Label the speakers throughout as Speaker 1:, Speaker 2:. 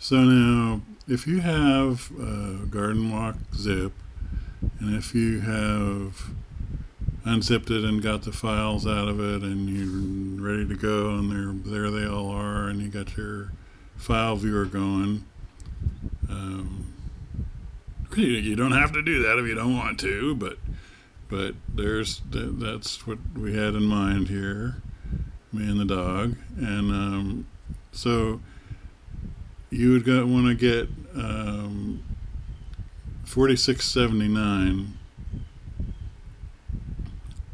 Speaker 1: So now, if you have a garden walk zip, and if you have unzipped it and got the files out of it, and you're ready to go, and there there they all are, and you got your file viewer going. Um, you, you don't have to do that if you don't want to, but but there's that's what we had in mind here, me and the dog, and um, so you would want to get um, 4679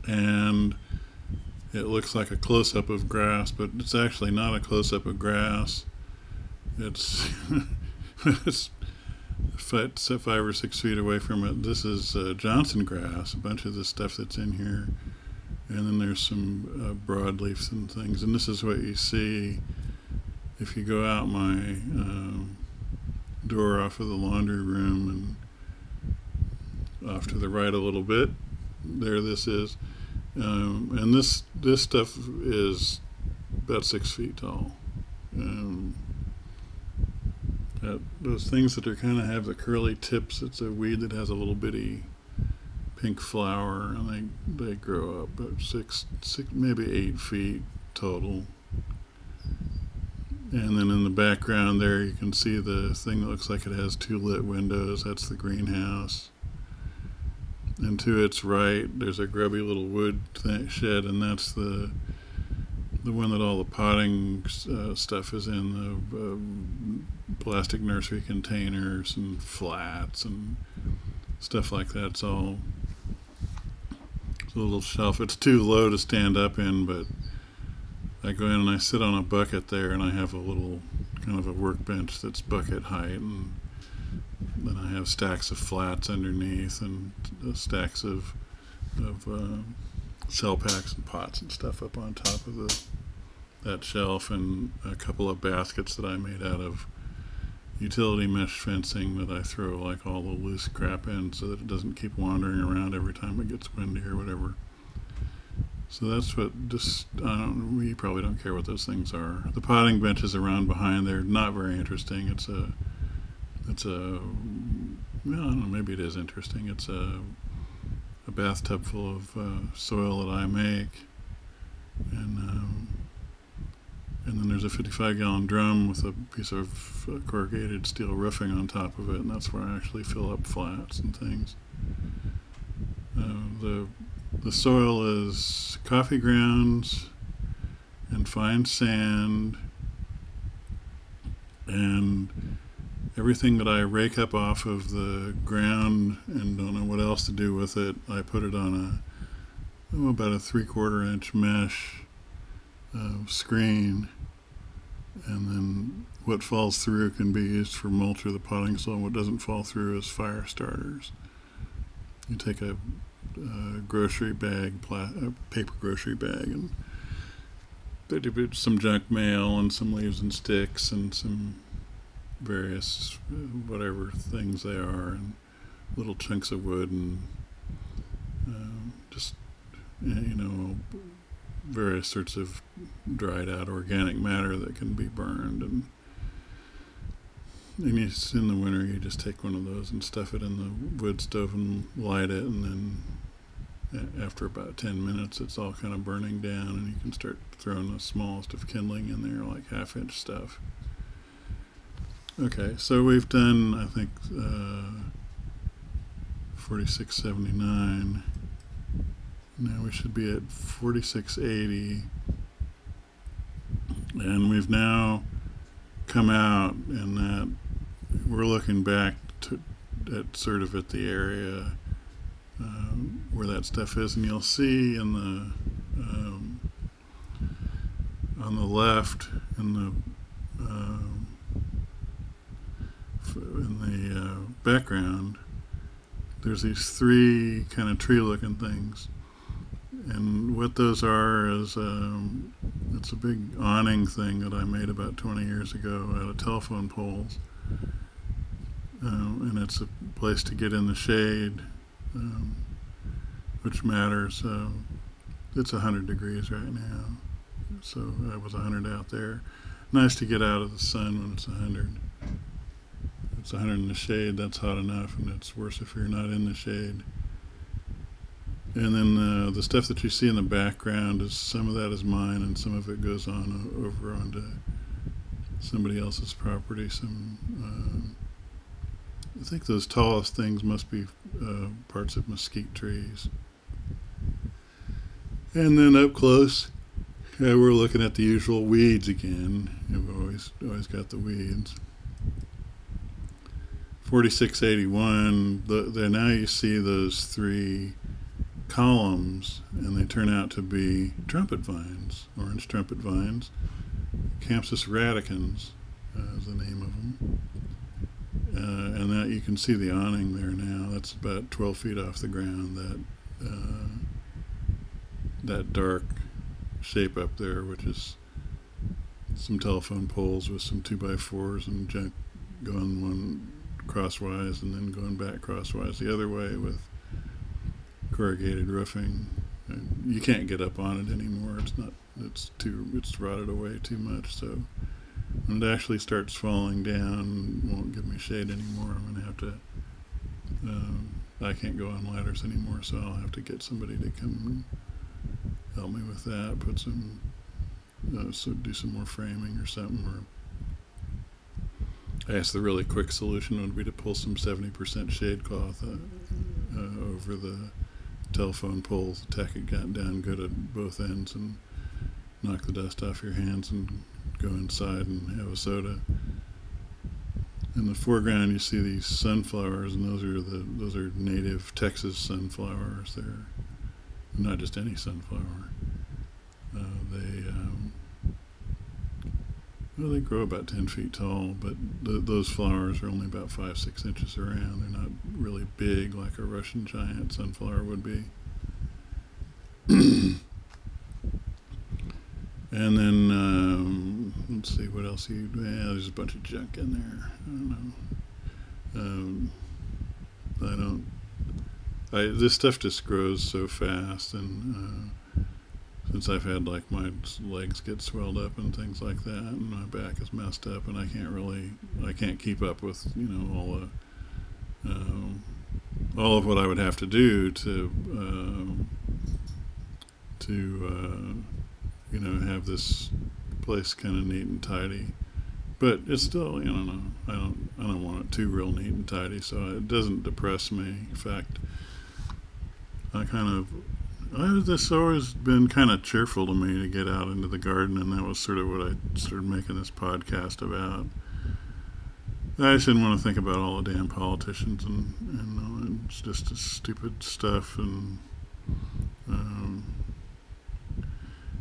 Speaker 1: and it looks like a close-up of grass but it's actually not a close-up of grass. It's it's five, or six feet away from it. This is uh, johnson grass a bunch of the stuff that's in here. And then there's some uh, broadleafs and things. And this is what you see if you go out my um, door off of the laundry room and off to the right a little bit, there this is. Um, and this this stuff is about six feet tall. Um, that, those things that are kind of have the curly tips. It's a weed that has a little bitty pink flower, and they they grow up about six, six maybe eight feet total. And then in the background there, you can see the thing that looks like it has two lit windows. That's the greenhouse. And to its right, there's a grubby little wood shed, and that's the the one that all the potting uh, stuff is in the uh, plastic nursery containers and flats and stuff like that. It's all it's a little shelf. It's too low to stand up in, but I go in and I sit on a bucket there, and I have a little kind of a workbench that's bucket height, and then I have stacks of flats underneath and uh, stacks of of uh, cell packs and pots and stuff up on top of the that shelf, and a couple of baskets that I made out of utility mesh fencing that I throw like all the loose crap in so that it doesn't keep wandering around every time it gets windy or whatever. So that's what just I don't. We probably don't care what those things are. The potting benches around behind they're not very interesting. It's a, it's a, well, I don't know. Maybe it is interesting. It's a, a bathtub full of uh, soil that I make, and um, and then there's a 55 gallon drum with a piece of uh, corrugated steel roofing on top of it, and that's where I actually fill up flats and things. Uh, the the soil is coffee grounds and fine sand and everything that I rake up off of the ground and don't know what else to do with it, I put it on a oh, about a three quarter inch mesh uh, screen and then what falls through can be used for mulch or the potting soil. What doesn't fall through is fire starters. You take a uh, grocery bag, pla- uh, paper grocery bag, and some junk mail and some leaves and sticks and some various uh, whatever things they are and little chunks of wood and uh, just you know various sorts of dried out organic matter that can be burned and and in the winter you just take one of those and stuff it in the wood stove and light it and then after about 10 minutes, it's all kind of burning down, and you can start throwing the smallest of kindling in there, like half inch stuff. Okay, so we've done, I think, uh, 4679. Now we should be at 4680. And we've now come out and that we're looking back to, at sort of at the area um, where that stuff is, and you'll see in the um, on the left in the um, in the uh, background, there's these three kind of tree-looking things, and what those are is um, it's a big awning thing that I made about 20 years ago out of telephone poles. Um, and it's a place to get in the shade um, which matters. Uh, it's 100 degrees right now, so I was 100 out there. Nice to get out of the sun when it's 100. it's 100 in the shade, that's hot enough, and it's worse if you're not in the shade. And then uh, the stuff that you see in the background is some of that is mine, and some of it goes on over onto somebody else's property. Some, uh, I think those tallest things must be uh, parts of mesquite trees. And then up close, yeah, we're looking at the usual weeds again. We've always always got the weeds. 4681. The, the now you see those three columns, and they turn out to be trumpet vines, orange trumpet vines. Campsis radicans uh, is the name of them. Uh, and that you can see the awning there now. That's about 12 feet off the ground. That uh, that dark shape up there, which is some telephone poles with some two by fours and junk going one crosswise and then going back crosswise the other way with corrugated roofing. And you can't get up on it anymore. It's not. It's too. It's rotted away too much. So when it actually starts falling down, won't give me shade anymore. I'm gonna have to. Um, I can't go on ladders anymore, so I'll have to get somebody to come help me with that. Put some. Uh, so do some more framing or something. Or I guess the really quick solution would be to pull some 70% shade cloth uh, uh, over the telephone poles, tack it got down good at both ends, and knock the dust off your hands and go inside and have a soda. In the foreground, you see these sunflowers, and those are the those are native Texas sunflowers. They're not just any sunflower. Uh, they um, well, they grow about ten feet tall, but th- those flowers are only about five six inches around. They're not really big like a Russian giant sunflower would be. and then um, let's see what else you. Yeah, there's a bunch of junk in there. I don't know. Um, I don't. I this stuff just grows so fast, and uh, since I've had like my legs get swelled up and things like that, and my back is messed up, and I can't really, I can't keep up with you know all the, um, all of what I would have to do to, um, to, uh, you know, have this place kind of neat and tidy. But it's still, you know, I don't, I don't want it too real neat and tidy, so it doesn't depress me. In fact, I kind of I, this always been kind of cheerful to me to get out into the garden, and that was sort of what I started making this podcast about. I just didn't want to think about all the damn politicians and and it's just stupid stuff and um,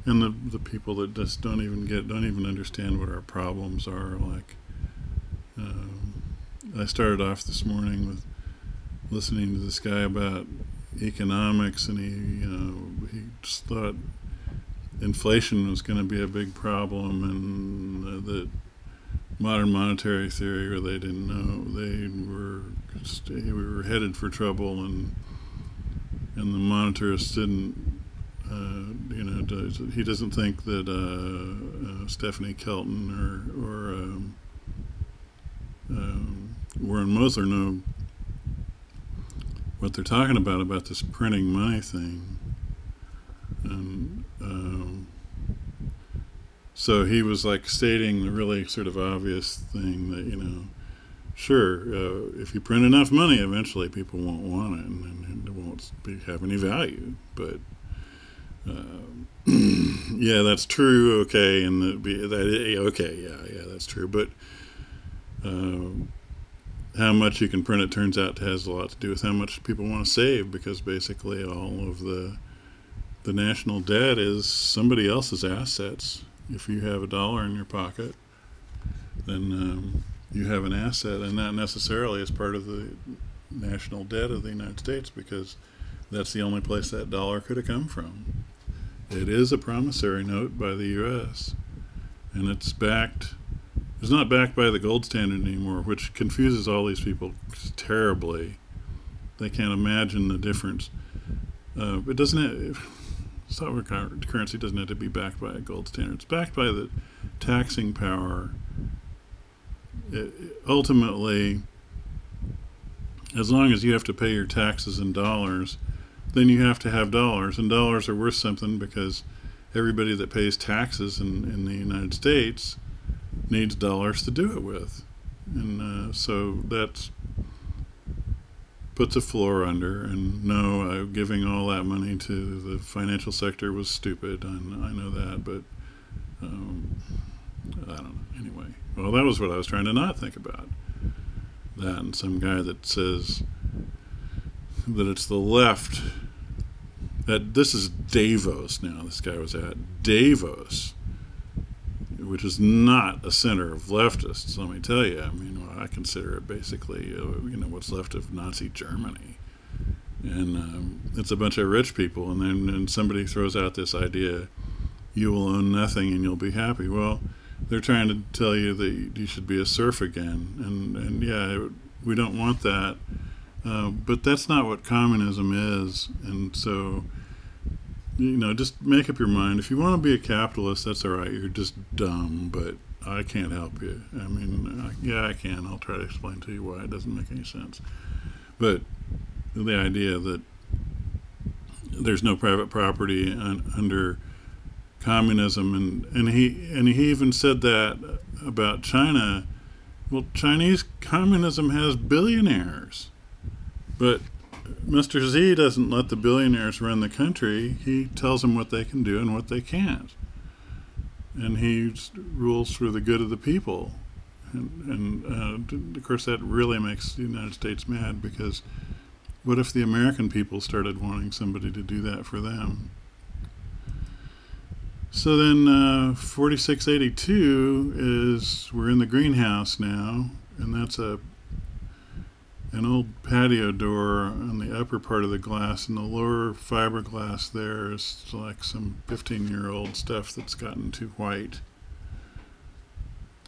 Speaker 1: and the the people that just don't even get don't even understand what our problems are. Like um, I started off this morning with listening to this guy about economics, and he, you know, he just thought inflation was going to be a big problem, and that modern monetary theory, or they didn't know, they were just, we were headed for trouble, and and the monetarists didn't. Uh, you know, does, he doesn't think that uh, uh, Stephanie Kelton or or um, um, Warren Mosler know what they're talking about about this printing money thing, and um, so he was like stating the really sort of obvious thing that you know, sure, uh, if you print enough money, eventually people won't want it, and, and it won't be, have any value. But yeah, that's true. Okay, and that be that okay, yeah, yeah, that's true. But uh, how much you can print it turns out has a lot to do with how much people want to save because basically all of the the national debt is somebody else's assets. If you have a dollar in your pocket, then um, you have an asset, and that necessarily is part of the national debt of the United States because that's the only place that dollar could have come from. It is a promissory note by the U.S. and it's backed it's not backed by the gold standard anymore, which confuses all these people terribly. They can't imagine the difference. Uh, it doesn't. Have, software currency doesn't have to be backed by a gold standard. It's backed by the taxing power. It, ultimately, as long as you have to pay your taxes in dollars, then you have to have dollars, and dollars are worth something because everybody that pays taxes in, in the United States needs dollars to do it with. And uh, so that puts a floor under. And no, uh, giving all that money to the financial sector was stupid. I, I know that, but um, I don't know. Anyway, well, that was what I was trying to not think about. That and some guy that says that it's the left. That this is Davos now. This guy was at Davos which is not a center of leftists. Let me tell you. I mean, I consider it basically, uh, you know, what's left of Nazi Germany, and um, it's a bunch of rich people. And then and somebody throws out this idea, you will own nothing and you'll be happy. Well, they're trying to tell you that you should be a serf again, and and yeah, we don't want that. Uh, but that's not what communism is, and so you know, just make up your mind. If you want to be a capitalist, that's all right. You're just dumb, but I can't help you. I mean, uh, yeah, I can. I'll try to explain to you why it doesn't make any sense. But the idea that there's no private property un- under communism, and, and he and he even said that about China. Well, Chinese communism has billionaires, but Mr. Xi doesn't let the billionaires run the country. He tells them what they can do and what they can't. And he rules for the good of the people. And, and uh, of course, that really makes the United States mad because what if the American people started wanting somebody to do that for them? So then, uh, 4682 is we're in the greenhouse now, and that's a an old patio door on the upper part of the glass, and the lower fiberglass there is like some 15 year old stuff that's gotten too white.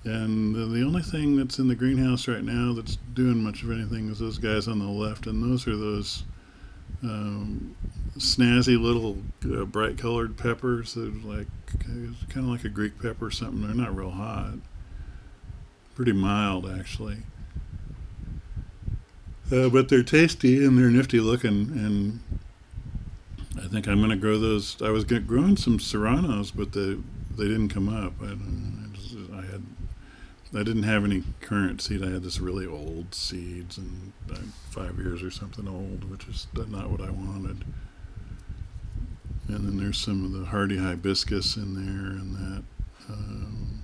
Speaker 1: And the only thing that's in the greenhouse right now that's doing much of anything is those guys on the left, and those are those um, snazzy little uh, bright colored peppers that are like kind of like a Greek pepper or something. They're not real hot, pretty mild actually. Uh, but they're tasty and they're nifty looking, and I think I'm going to grow those. I was growing some serranos, but they they didn't come up. I, I, just, I, had I didn't have any current seed. I had this really old seeds, and uh, five years or something old, which is not what I wanted. And then there's some of the hardy hibiscus in there, and that. Um,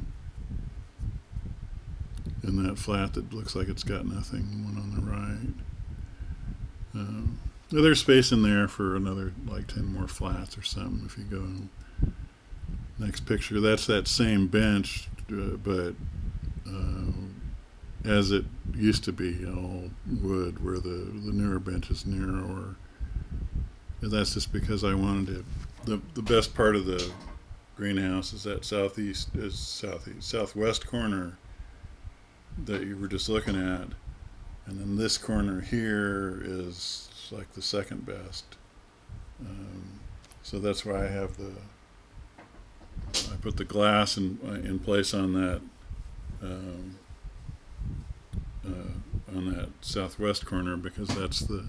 Speaker 1: in that flat that looks like it's got nothing, one on the right. Um, there's space in there for another like 10 more flats or something if you go next picture. That's that same bench, uh, but uh, as it used to be, all wood, where the, the newer bench is narrower. And that's just because I wanted it. The, the best part of the greenhouse is that southeast, is southeast, southwest corner that you were just looking at. And then this corner here is like the second best. Um, so that's why I have the, I put the glass in, in place on that, um, uh, on that southwest corner because that's the,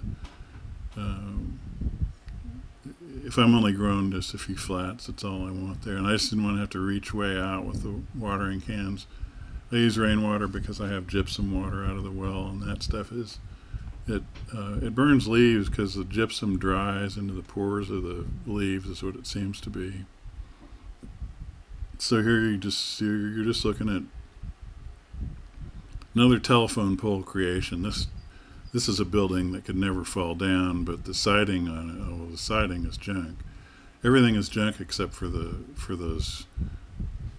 Speaker 1: um, if I'm only growing just a few flats, that's all I want there. And I just didn't want to have to reach way out with the watering cans. I use rainwater because I have gypsum water out of the well, and that stuff is it uh, it burns leaves because the gypsum dries into the pores of the leaves is what it seems to be. So here you just you're, just looking at another telephone pole creation. This this is a building that could never fall down, but the siding on it, oh, the siding is junk. Everything is junk except for the for those.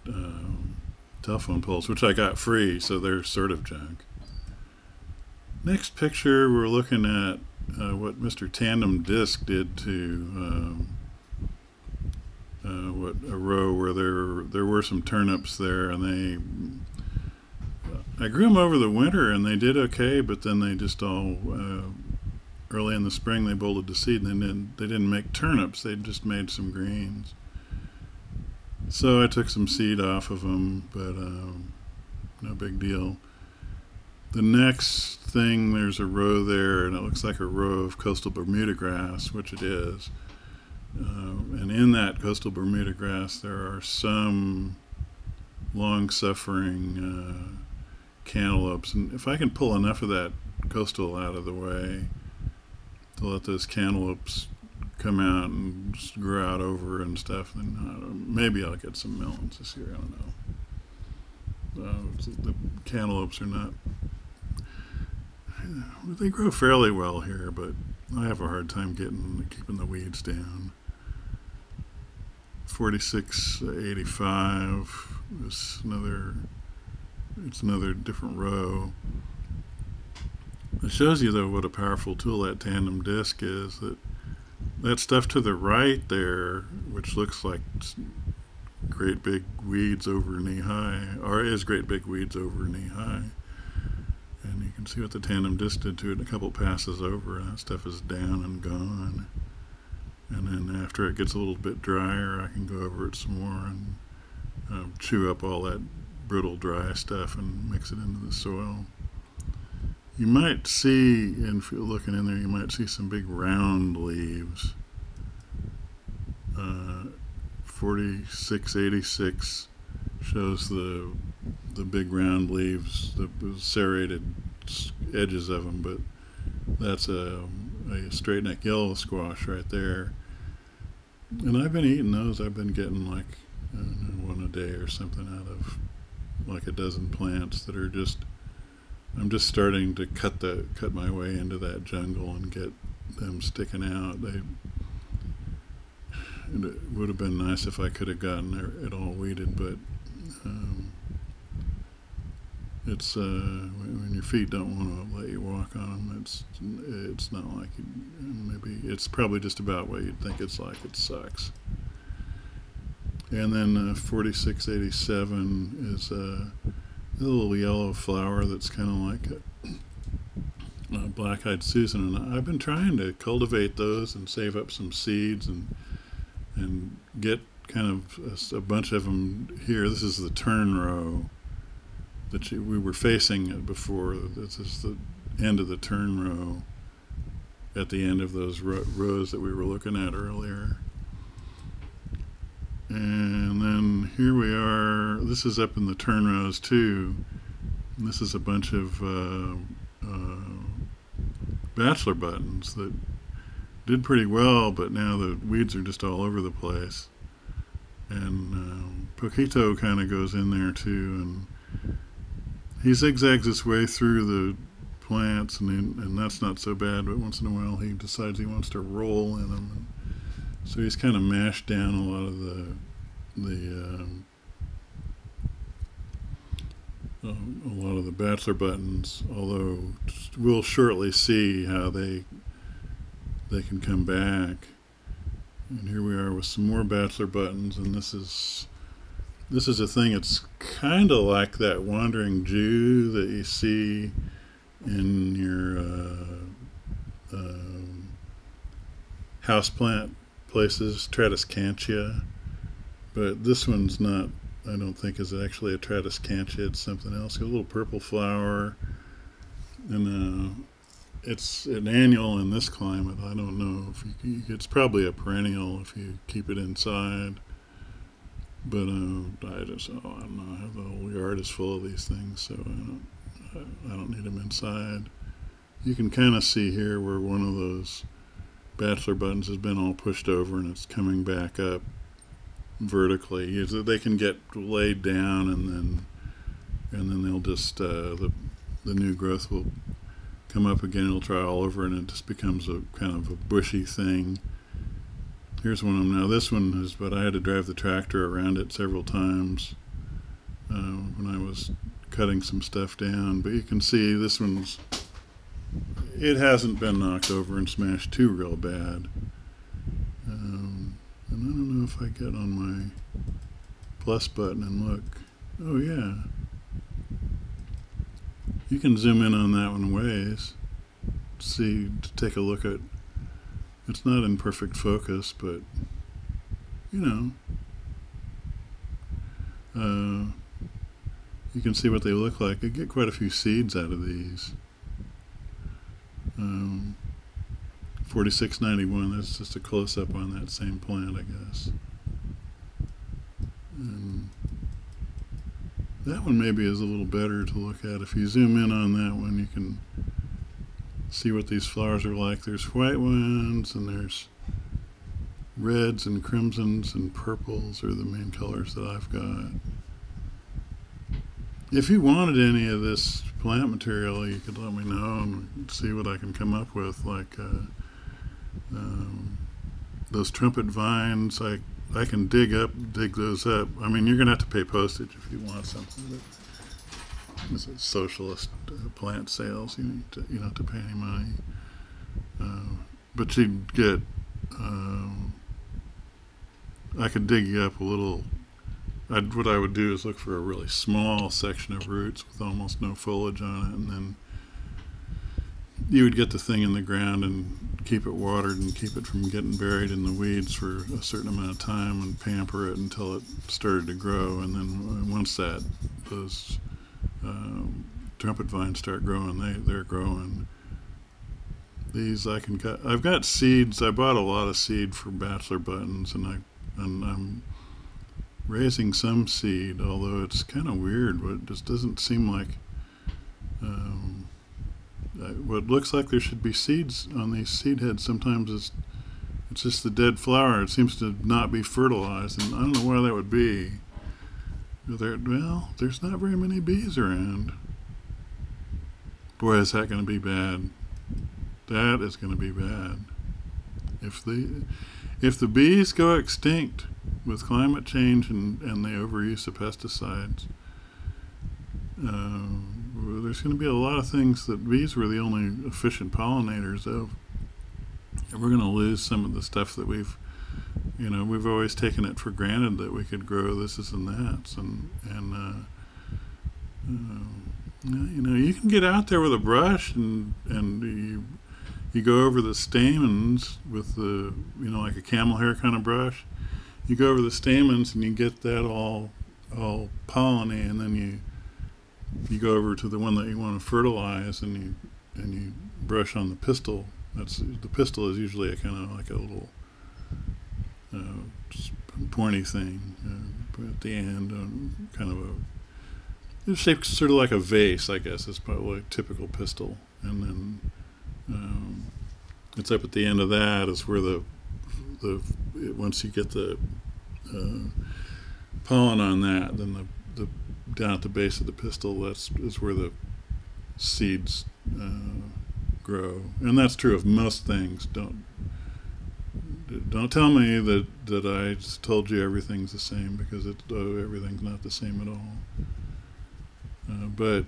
Speaker 1: Um, telephone poles, which I got free, so they're sort of junk. Next picture, we're looking at uh, what Mr. Tandem Disc did to um, uh, what a row where there there were some turnips there, and they I grew them over the winter, and they did okay, but then they just all uh, early in the spring they bolted to seed, and didn't they didn't make turnips; they just made some greens. So I took some seed off of them, but um, no big deal. the next thing, there's a row there, and it looks like a row of coastal Bermuda grass, which it is. Uh, and in that coastal Bermuda grass, there are some long suffering uh, cantaloupes. And if I can pull enough of that coastal out of the way to let those cantaloupes come out and grow out over and stuff, then uh, maybe I'll get some melons this year. I don't know. Uh, the cantaloupes are not. They grow fairly well here, but I have a hard time getting keeping the weeds down. 4685 is another it's another different row it shows you though what a powerful tool that tandem disc is that that stuff to the right there which looks like great big weeds over knee high or is great big weeds over knee high. And you can see what the tandem disc did to it a couple passes over that stuff is down and gone. And then after it gets a little bit drier I can go over it some more and um, chew up all that brittle dry stuff and mix it into the soil you might see and if you're looking in there you might see some big round leaves uh, 4686 shows the the big round leaves the serrated edges of them but that's a, a straight neck yellow squash right there and I've been eating those. I've been getting like know, one a day or something out of like a dozen plants that are just. I'm just starting to cut the cut my way into that jungle and get them sticking out. They. It would have been nice if I could have gotten it all weeded, but um, it's uh, when your feet don't want to let you walk on them. It's it's not like you, maybe it's probably just about what you'd think it's like. It sucks. And then uh, 4687 is a little yellow flower that's kind of like a, a black-eyed Susan, and I've been trying to cultivate those and save up some seeds and and get kind of a, a bunch of them here. This is the turn row that you, we were facing before. This is the end of the turn row at the end of those ro- rows that we were looking at earlier. And then here we are. This is up in the turn rows too. And this is a bunch of uh, uh, bachelor buttons that did pretty well, but now the weeds are just all over the place. And um, Poquito kind of goes in there too, and he zigzags his way through the plants, and and that's not so bad. But once in a while, he decides he wants to roll in them, so he's kind of mashed down a lot of the the um, uh, a lot of the bachelor buttons. Although we'll shortly see how they they can come back. And here we are with some more bachelor buttons, and this is this is a thing. It's kind of like that wandering Jew that you see in your uh, um, houseplant places, Tradescantia. But this one's not, I don't think, is actually a Tradescantia. It's something else. a little purple flower. And uh, it's an annual in this climate. I don't know if you, it's probably a perennial if you keep it inside. But uh, I just, oh, I don't know. The whole yard is full of these things, so I don't, I don't need them inside. You can kind of see here where one of those bachelor buttons has been all pushed over and it's coming back up vertically. They can get laid down and then and then they'll just uh, the the new growth will come up again. It'll try all over and it just becomes a kind of a bushy thing Here's one of them now. This one is, but I had to drive the tractor around it several times uh, when I was cutting some stuff down. But you can see this one's, it hasn't been knocked over and smashed too real bad. Um, and I don't know if I get on my plus button and look. Oh yeah. You can zoom in on that one ways. See, to take a look at it's not in perfect focus, but you know. Uh, you can see what they look like. I get quite a few seeds out of these. Um, 4691, that's just a close up on that same plant, I guess. And that one maybe is a little better to look at. If you zoom in on that one, you can see what these flowers are like. There's white ones, and there's reds and crimsons and purples are the main colors that I've got. If you wanted any of this plant material, you could let me know and see what I can come up with. Like uh, um, those trumpet vines, I I can dig up, dig those up. I mean, you're gonna have to pay postage if you want something. But this is socialist uh, plant sales. You need to, you don't have to pay any money. Uh, but you'd get. Um, I could dig you up a little I'd, what I would do is look for a really small section of roots with almost no foliage on it, and then you would get the thing in the ground and keep it watered and keep it from getting buried in the weeds for a certain amount of time and pamper it until it started to grow. And then once that those um, trumpet vines start growing, they they're growing. These I can cut. I've got seeds. I bought a lot of seed for bachelor buttons, and I and I'm raising some seed, although it's kind of weird, but it just doesn't seem like um, what looks like there should be seeds on these seed heads. Sometimes it's it's just the dead flower. It seems to not be fertilized, and I don't know why that would be. There, well, there's not very many bees around. Boy, is that going to be bad. That is going to be bad. If the if the bees go extinct, with climate change and, and the overuse of pesticides, uh, there's going to be a lot of things that bees were the only efficient pollinators of. And we're going to lose some of the stuff that we've, you know, we've always taken it for granted that we could grow this and that, and and uh, uh, you know, you can get out there with a brush and and you go over the stamens with the you know like a camel hair kind of brush you go over the stamens and you get that all all pollinated, and then you you go over to the one that you want to fertilize, and you and you brush on the pistil. That's the pistil is usually a kind of like a little uh, pointy thing uh, at the end, um, kind of a it's shaped sort of like a vase, I guess. It's probably a typical pistil, and then um, it's up at the end of that is where the the once you get the uh, pollen on that, then the, the down at the base of the pistil, that's is where the seeds uh, grow, and that's true of most things. Don't don't tell me that that I told you everything's the same because it oh, everything's not the same at all. Uh, but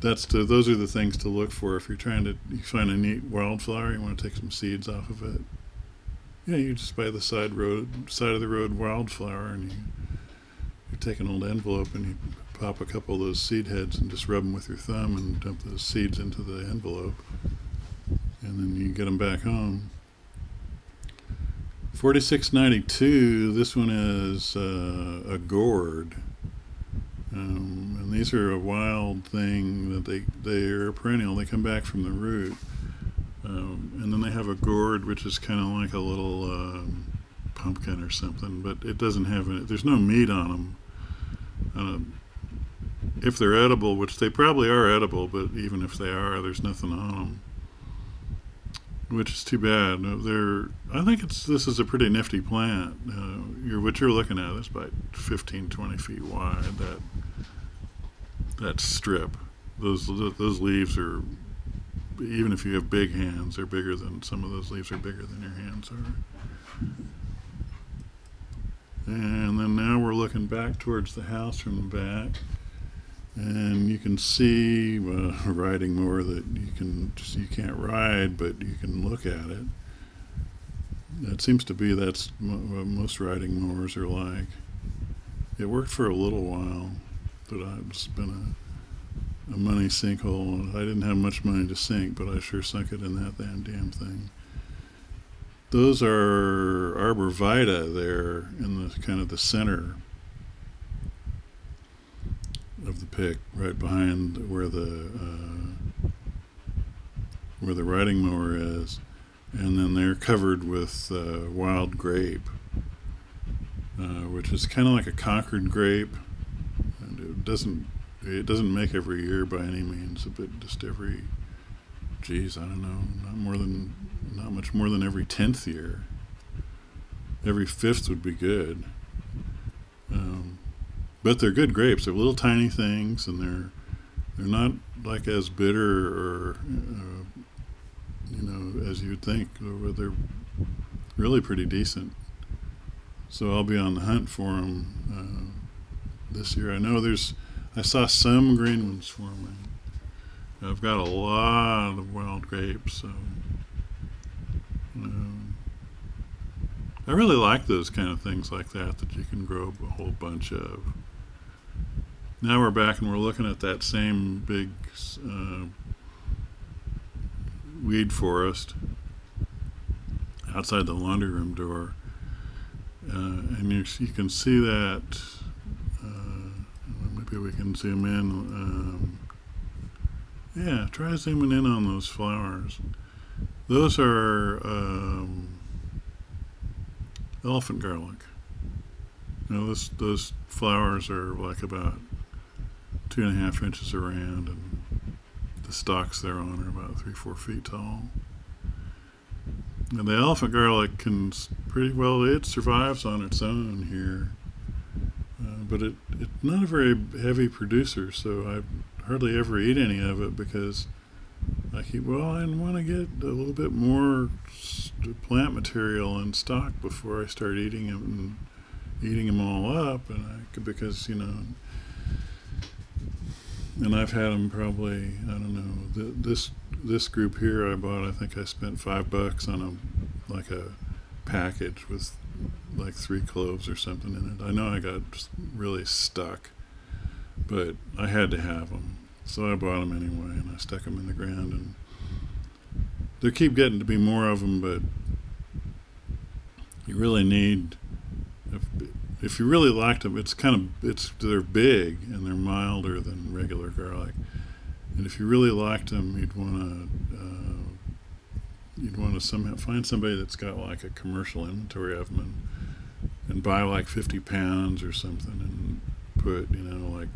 Speaker 1: that's the those are the things to look for if you're trying to you find a neat wildflower. You want to take some seeds off of it yeah, you just buy the side road, side of the road wildflower, and you you take an old envelope and you pop a couple of those seed heads and just rub them with your thumb and dump those seeds into the envelope, and then you get them back home. 4692, this one is uh, a gourd. Um, and these are a wild thing that they, they are perennial. They come back from the root. Um, and then they have a gourd, which is kind of like a little um, pumpkin or something, but it doesn't have any, there's no meat on them. Um, if they're edible, which they probably are edible, but even if they are, there's nothing on them, which is too bad. They're, I think it's this is a pretty nifty plant. Uh, you're, what you're looking at is about 15, 20 feet wide. That that strip, those those leaves are even if you have big hands, they're bigger than some of those leaves are bigger than your hands are. And then now we're looking back towards the house from the back. And you can see uh, riding mower that you can just, you can't ride, but you can look at it. That seems to be that's what most riding mowers are like. It worked for a little while, but I've been a a money sinkhole. I didn't have much money to sink, but I sure sunk it in that damn, damn thing. Those are arborvitae there in the kind of the center of the pick right behind where the uh, where the riding mower is, and then they're covered with uh, wild grape, uh, which is kind of like a Concord grape. Doesn't it doesn't make every year by any means, but just every geez, I don't know, not more than not much more than every tenth year. Every fifth would be good. Um, but they're good grapes. They're little tiny things, and they're they're not like as bitter or uh, you know as you'd think. They're really pretty decent. So I'll be on the hunt for them uh, this year. I know there's I saw some green ones forming. I've got a lot of wild grapes, so um, I really like those kind of things like that that you can grow a whole bunch of. Now we're back and we're looking at that same big uh, weed forest outside the laundry room door, uh, and you, you can see that. Maybe we can zoom in. Um, yeah, try zooming in on those flowers. Those are um, elephant garlic. You know, those flowers are like about two and a half inches around, and the stalks they're on are about three, four feet tall. And the elephant garlic can pretty well, it survives on its own here. But it, it's not a very heavy producer, so I hardly ever eat any of it because I keep, well, I want to get a little bit more plant material in stock before I start eating them and eating them all up. And I, because, you know, and I've had them probably I don't know this this group here I bought I think I spent five bucks on a like a package with like three cloves or something in it I know I got really stuck but I had to have them so I bought them anyway and I stuck them in the ground and there keep getting to be more of them but you really need if if you really liked them, it's kind of it's they're big and they're milder than regular garlic. And if you really liked them, you'd want to uh, you'd want to somehow find somebody that's got like a commercial inventory of them and, and buy like 50 pounds or something and put you know like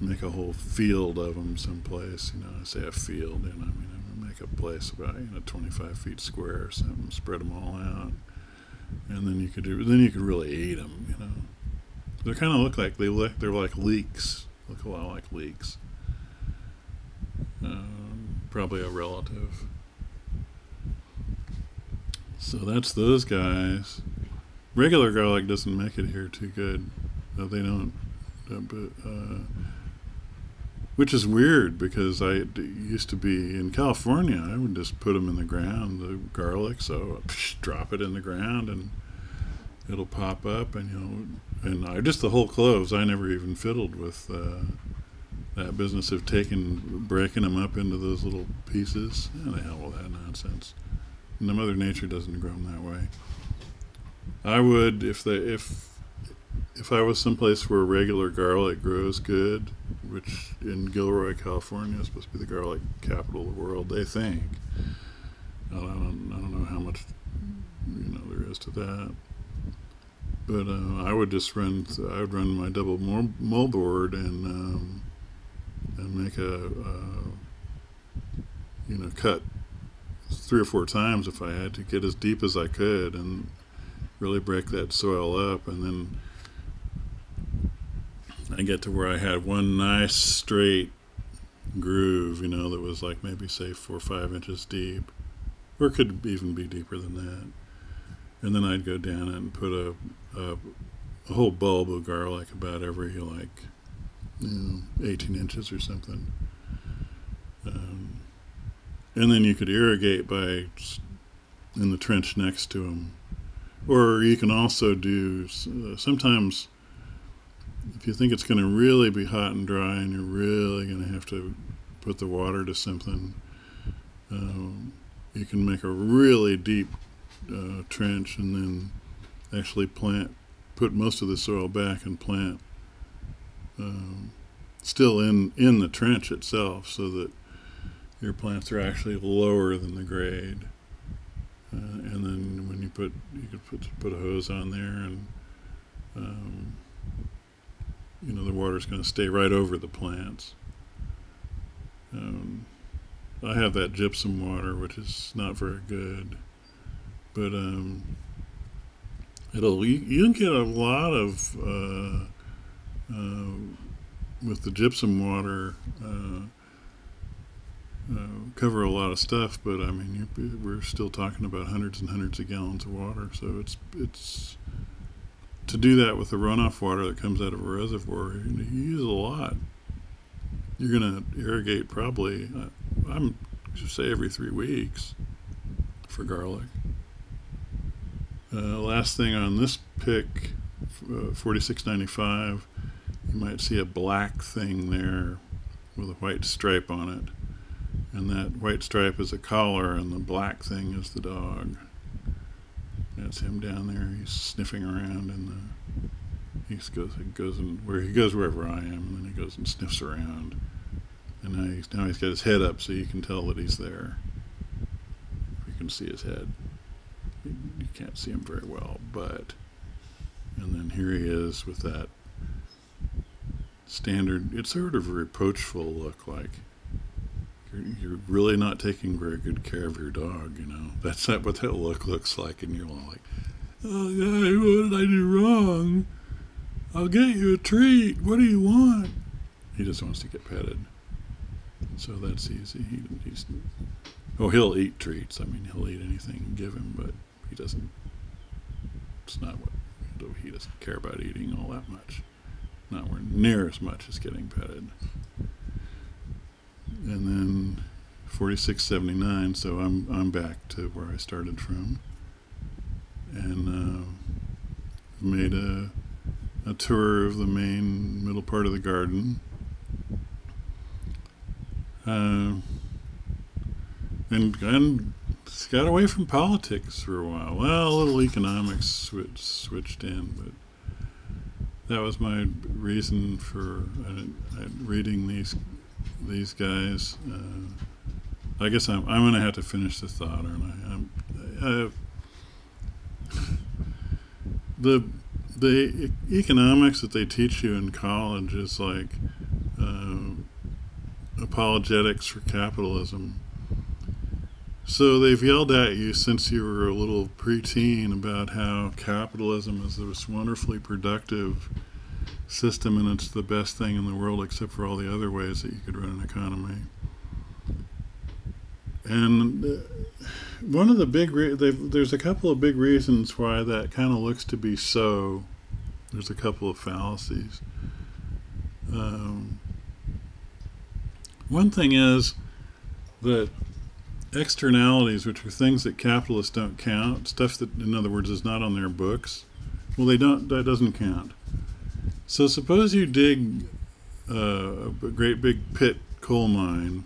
Speaker 1: make a whole field of them someplace. You know, I say a field, and I mean make a place about you know 25 feet square or something, spread them all out. And then you could do then you could really eat them you know. They kind of look like they look they're like leeks look a lot like leeks. Um, probably a relative so that's those guys regular garlic doesn't make it here too good they don't uh, but uh, which is weird because I used to be in California. I would just put them in the ground, the garlic, so psh, drop it in the ground and it'll pop up, and you know, and I just the whole cloves. I never even fiddled with uh, that business of taking, breaking them up into those little pieces. Yeah, the hell with that nonsense. And the Mother Nature doesn't grow them that way. I would if they if if I was someplace where regular garlic grows good, which in Gilroy, California is supposed to be the garlic capital of the world, they think. I don't, I don't know how much you know there is to that, but uh, I would just run. I would run my double moldboard and um, and make a uh, you know cut three or four times if I had to get as deep as I could and really break that soil up, and then I get to where I had one nice straight groove, you know, that was like maybe say four or five inches deep, or could even be deeper than that. And then I'd go down it and put a, a, a whole bulb of garlic about every like, you know, 18 inches or something. Um, and then you could irrigate by in the trench next to them, or you can also do uh, sometimes if you think it's going to really be hot and dry and you're really going to have to put the water to something, um, you can make a really deep uh, trench and then actually plant, put most of the soil back and plant um, still in in the trench itself, so that your plants are actually lower than the grade. Uh, and then when you put you could put put a hose on there, and um, you know the water's going to stay right over the plants. Um, I have that gypsum water, which is not very good, but um, it'll you, you can get a lot of uh, uh, with the gypsum water. Uh, uh, cover a lot of stuff, but I mean, we're still talking about hundreds and hundreds of gallons of water. So it's it's to do that with the runoff water that comes out of a reservoir. You use a lot. You're going to irrigate probably. Uh, I'm just say every three weeks for garlic. Uh, last thing on this pick, uh, 4695, you might see a black thing there with a white stripe on it and that white stripe is a collar, and the black thing is the dog. That's him down there. He's sniffing around, and he goes he goes and where he goes wherever I am, and then he goes and sniffs around. And now he's now he's got his head up, so you can tell that he's there. You can see his head. You, can't see him very well, but and then here he is with that standard. It's sort of a reproachful look, like you're really not taking very good care of your dog, you know. That's not what that look looks like, and you're all like, oh, God, what did I do wrong? I'll get you a treat. What do you want? He just wants to get petted. So that's easy. He, he's, oh, he'll eat treats. I mean, he'll eat anything you give him, but he doesn't, it's not what, he doesn't care about eating all that much. Not near as much as getting petted and then 4679 so i'm i'm back to where i started from. And uh, made a a tour of the main middle part of the garden. Uh, and and got away from politics for a while. Well a little economics switch, switched in but that was my reason for uh, reading these these guys. Uh, I guess I'm, I'm going to have to finish the thought, aren't I? I'm, I the the economics that they teach you in college is like uh, apologetics for capitalism. So they've yelled at you since you were a little preteen about how capitalism is this wonderfully productive system and it's the best thing in the world except for all the other ways that you could run an economy. And uh, one of the big, re- there's a couple of big reasons why that kind of looks to be so. There's a couple of fallacies. Um, one thing is that externalities, which are things that capitalists don't count, stuff that, in other words, is not on their books, well, they don't. That doesn't count. So suppose you dig uh, a great big pit coal mine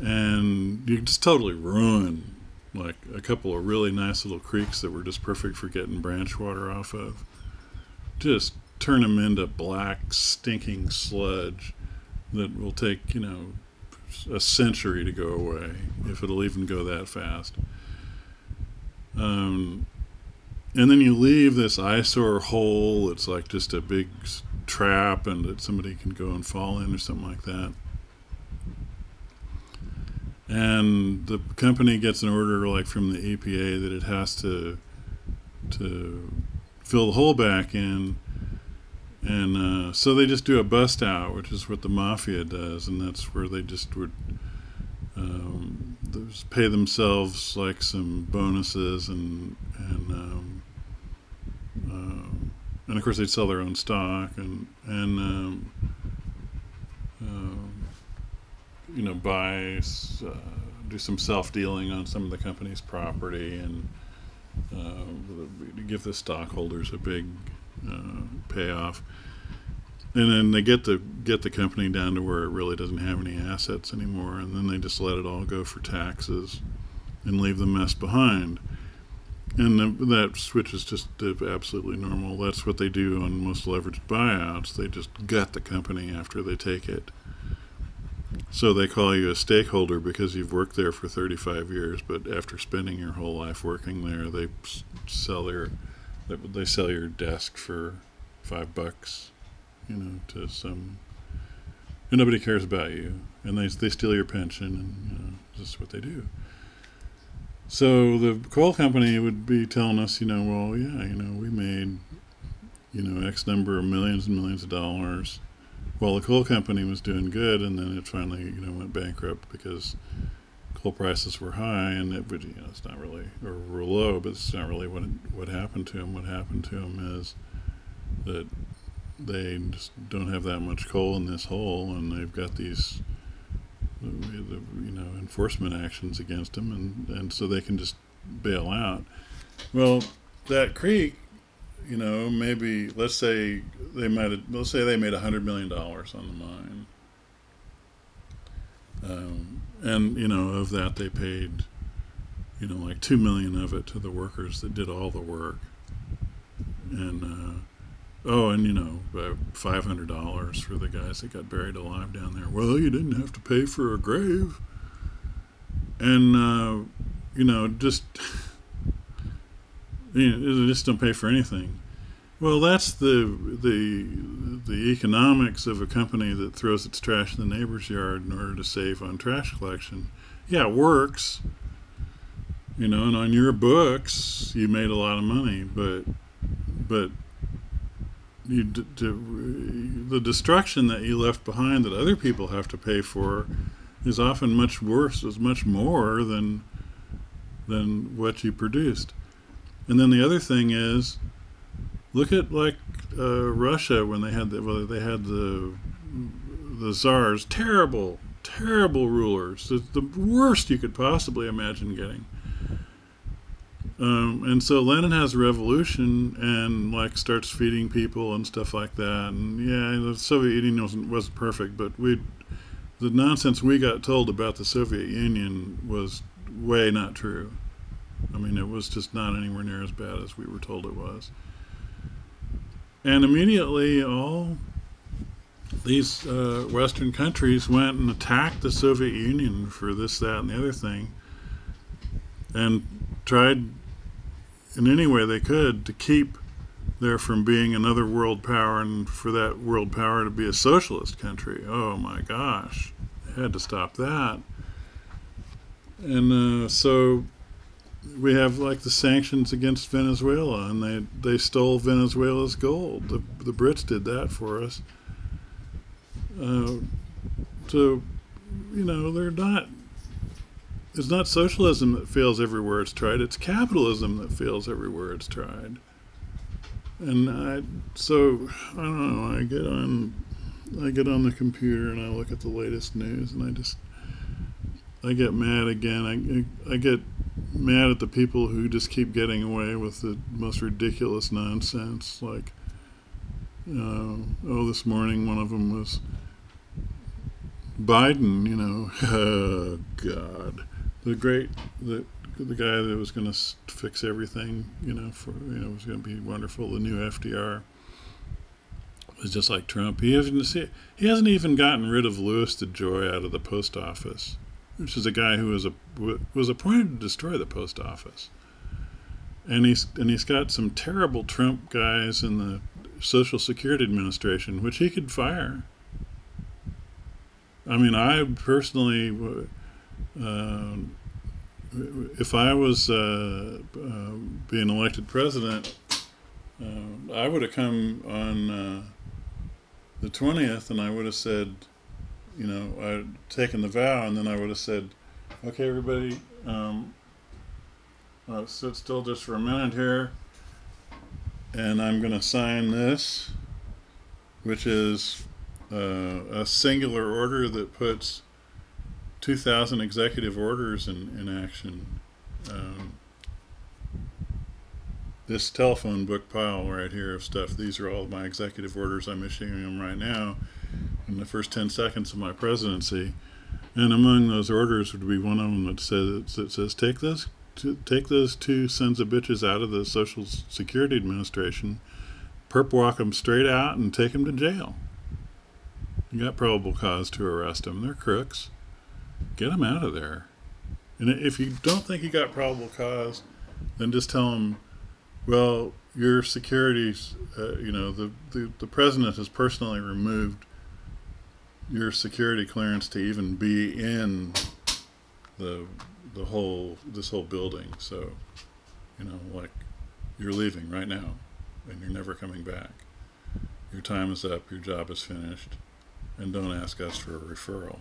Speaker 1: and you just totally ruin like a couple of really nice little creeks that were just perfect for getting branch water off of. Just turn them into black, stinking sludge that will take, you know, a century to go away, if it'll even go that fast. Um, and then you leave this eyesore hole. It's like just a big trap, and that somebody can go and fall in or something like that. And the company gets an order, like from the EPA, that it has to to fill the hole back in. And uh, so they just do a bust out, which is what the mafia does, and that's where they just would um, pay themselves like some bonuses and and um, and of course they'd sell their own stock and and um, uh, you know buy uh, do some self dealing on some of the company's property and uh, give the stockholders a big uh, payoff. And then they get the get the company down to where it really doesn't have any assets anymore and then they just let it all go for taxes and leave the mess behind and the, that switch is just absolutely normal. That's what they do on most leveraged buyouts. They just gut the company after they take it. So they call you a stakeholder because you've worked there for 35 years, but after spending your whole life working there, they sell they, they sell your desk for five bucks, you know, to some. And nobody cares about you, and they they steal your pension, and you know, this is what they do. So the coal company would be telling us, you know, well, yeah, you know, we made, you know, X number of millions and millions of dollars well, the coal company was doing good, and then it finally, you know, went bankrupt because coal prices were high, and it would, you know, it's not really or were low, but it's not really what what happened to them. What happened to them is that they just don't have that much coal in this hole, and they've got these, you enforcement actions against them, and and so they can just bail out. Well, that creek you know, maybe let's say they might have, let's say they made hundred million dollars on the mine, um, and you know of that they paid, you know, like two million of it to the workers that did all the work, and uh, oh, and you know, five hundred dollars for the guys that got buried alive down there. Well, you didn't have to pay for a grave, and uh, you know, just. you know, just don't pay for anything. Well, that's the the the economics of a company that throws its trash in the neighbor's yard in order to save on trash collection. Yeah, it works. You know, and on your books, you made a lot of money, but but you d- d- the destruction that you left behind that other people have to pay for is often much worse, is much more than than what you produced. And then the other thing is Look at like uh, Russia when they had the well, they had the the czars, terrible, terrible rulers, the, the worst you could possibly imagine getting. Um, and so Lenin has a revolution and like starts feeding people and stuff like that. And yeah, the Soviet Union wasn't wasn't perfect, but we the nonsense we got told about the Soviet Union was way not true. I mean, it was just not anywhere near as bad as we were told it was. And immediately, all these uh, Western countries went and attacked the Soviet Union for this, that, and the other thing, and tried in any way they could to keep there from being another world power and for that world power to be a socialist country. Oh my gosh, they had to stop that. And uh, so we have like the sanctions against Venezuela, and they they stole Venezuela's gold. The the Brits did that for us. Uh, so, you know, they're not. It's not socialism that fails everywhere it's tried. It's capitalism that fails everywhere it's tried. And I, so I don't know. I get on, I get on the computer and I look at the latest news, and I just, I get mad again. I, I get mad at the people who just keep getting away with the most ridiculous nonsense. Like, uh, oh, this morning one of them was Biden. You know, God, the great the the guy that was going to fix everything. You know, for you know, was going to be wonderful. The new FDR was just like Trump. He hasn't he hasn't even gotten rid of Louis DeJoy out of the post office which is a guy who was a was appointed to destroy the post office. And he's and he's got some terrible Trump guys in the Social Security Administration, which he could fire. I mean, I personally, uh, if I was uh, uh, being elected president, uh, I would have come on uh, the twentieth, and I would have said you know, I'd taken the vow, and then I would have said, "Okay, everybody, um, uh, sit still just for a minute here, and I'm going to sign this, which is uh, a singular order that puts 2,000 executive orders in, in action." Um, this telephone book pile right here of stuff. These are all my executive orders. I'm issuing them right now in the first 10 seconds of my presidency. And among those orders would be one of them that says, that says take this take those two sons of bitches out of the Social Security Administration, perp walk them straight out, and take them to jail. You got probable cause to arrest them. They're crooks. Get him out of there. And if you don't think you got probable cause, then just tell him, well, your security's, uh, you know, the, the, the president has personally removed your security clearance to even be in the the whole this whole building. So, you know, like you're leaving right now, and you're never coming back. Your time is up. Your job is finished, and don't ask us for a referral.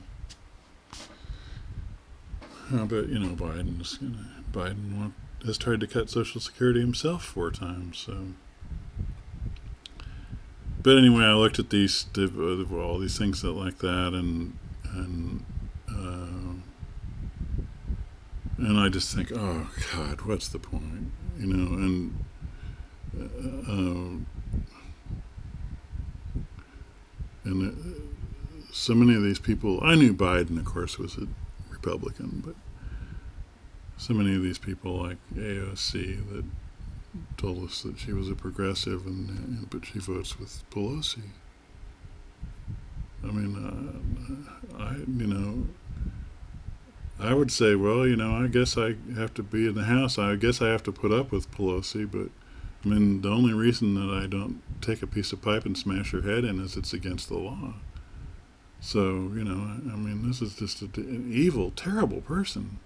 Speaker 1: Uh, but you know, Biden's gonna, Biden want, has tried to cut Social Security himself four times. So, but anyway, I looked at these uh, all these things that like that, and and uh, and I just think, oh God, what's the point? You know, and uh, um, and uh, so many of these people, I knew Biden, of course, was a Republican, but so many of these people like AOC that told us that she was a progressive, and, and but she votes with Pelosi. I mean, uh, I you know, I would say, well, you know, I guess I have to be in the House. I guess I have to put up with Pelosi, but I mean, the only reason that I don't take a piece of pipe and smash her head in is it's against the law. So, you know, I, mean, this is just a, an evil, terrible person.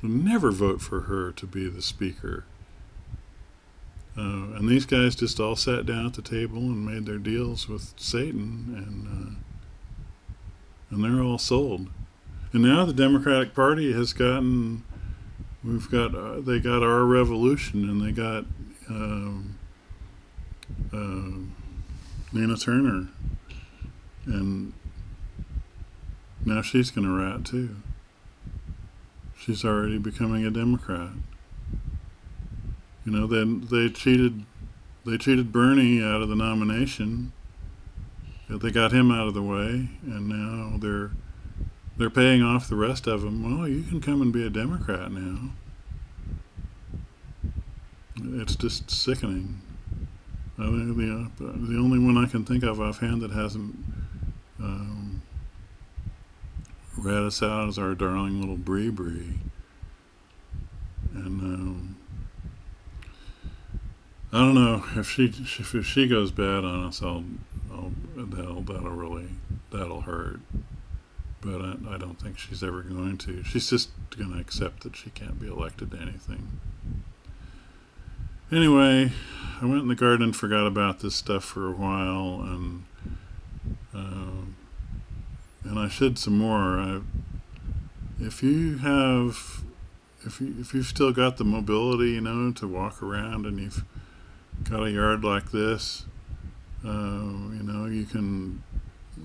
Speaker 1: I'll never vote for her to be the speaker. Uh, and these guys just all sat down at the table and made their deals with Satan, and uh, and they're all sold. And now the Democratic Party has gotten, we've got, uh, they got our revolution, and they got um, Nina Turner, and now she's going to rat too. She's already becoming a Democrat. You know, then they cheated, they cheated Bernie out of the nomination. They got him out of the way, and now they're they're paying off the rest of them. Well, you can come and be a Democrat now. It's just sickening. I think the uh, the only one I can think of offhand that hasn't um, rat us out is our darling little Bree Bree. And um, I don't know if she if she goes bad on us, I'll, I'll that'll that'll really that'll hurt but I, I, don't think she's ever going to. She's just going to accept that she can't be elected to anything. Anyway, I went in the garden and forgot about this stuff for a while, and I shed some more. I, if you have, if you if you've still got the mobility, you know, to walk around, and you've got a yard like this, uh, you know, you can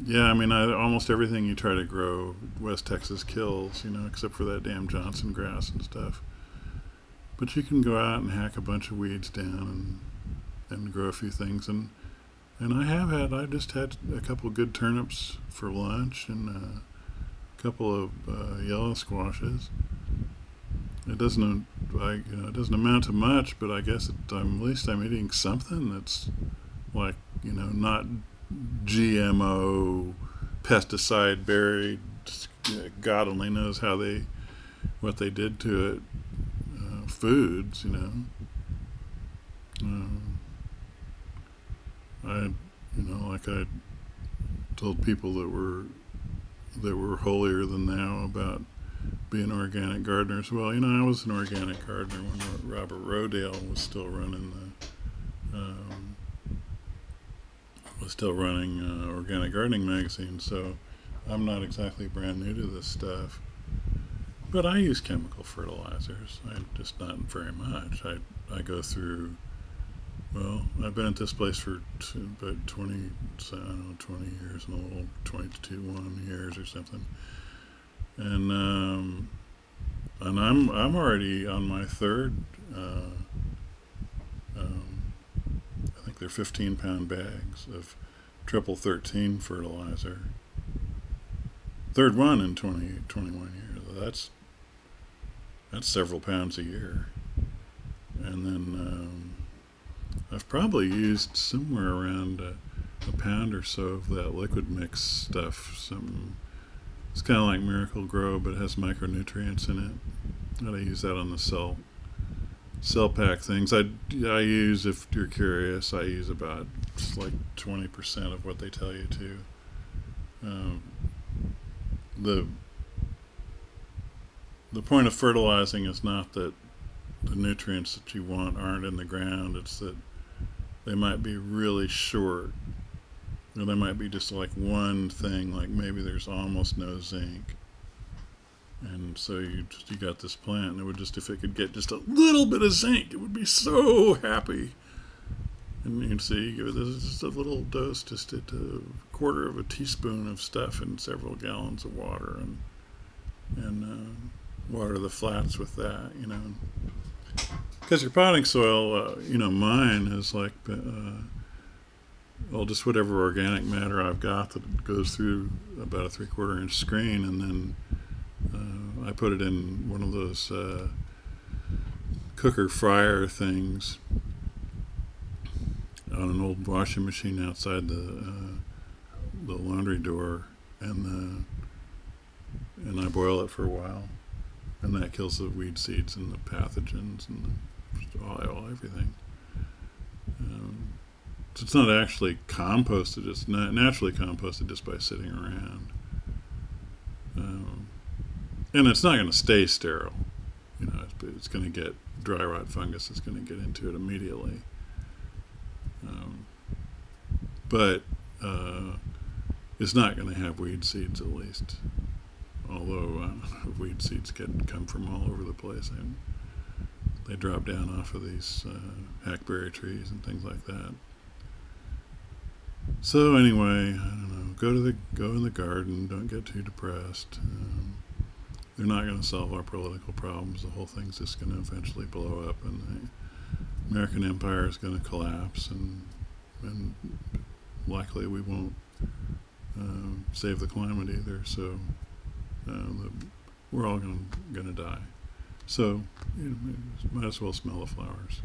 Speaker 1: yeah, I mean, I, almost everything you try to grow, West Texas kills, you know, except for that damn Johnson grass and stuff. But you can go out and hack a bunch of weeds down and and grow a few things, and and I have had, I've just had a couple good turnips for lunch and a couple of uh, yellow squashes. It doesn't, I, you know, it doesn't amount to much, but I guess it, I'm, at least I'm eating something that's like, you know, not GMO, pesticide buried. God only knows how they, what they did to it. Uh, foods, you know. Um, I, you know, like I told people that were that were holier than thou about being organic gardeners. Well, you know, I was an organic gardener when Robert Rodale was still running the. Um, was still running uh, organic gardening magazine, so I'm not exactly brand new to this stuff. But I use chemical fertilizers. I just not very much. I I go through. Well, I've been at this place for t- about 20, I don't know, 20 years, and a little 21 years or something. And um, and I'm I'm already on my third. Uh, um, they're 15 pound bags of triple 13 fertilizer. Third one in 20, 21 years. That's that's several pounds a year. And then um, I've probably used somewhere around a, a pound or so of that liquid mix stuff. Some it's kind of like Miracle-Gro, but it has micronutrients in it. Gotta use that on the cell cell pack things. I, I use if you're curious. I use about like twenty percent of what they tell you to. Um, the the point of fertilizing is not that the nutrients that you want aren't in the ground. It's that they might be really short. Or they might be just like one thing, like maybe there's almost no zinc. And so you just, you got this plant, and it would just if it could get just a little bit of zinc, it would be so happy. And you can see, give it this just a little dose, just a quarter of a teaspoon of stuff in several gallons of water, and and uh, water the flats with that, you know. Because your potting soil, uh, you know, mine is like, uh, well, just whatever organic matter I've got that goes through about a three quarter inch screen, and then uh, I put it in one of those uh, cooker fryer things on an old washing machine outside the uh, the laundry door, and the, and I boil it for a while, and that kills the weed seeds and the pathogens and the oil, everything. Um, so it's not actually composted; it's not naturally composted just by sitting around. Um, and it's not going to stay sterile. You know, it's, it's going to get dry rot fungus. It's going to get into it immediately. Um, but uh, it's not going to have weed seeds at least. Although uh, weed seeds can come from all over the place, and they drop down off of these uh, hackberry trees and things like that. So anyway, I don't know. Go to the go in the garden. Don't get too depressed. Um, they're not going to solve our political problems. The whole thing's just going to eventually blow up, and the American empire is going to collapse, and and likely we won't uh, save the climate either. So uh, the, we're all going to die. So you know, might as well smell the flowers.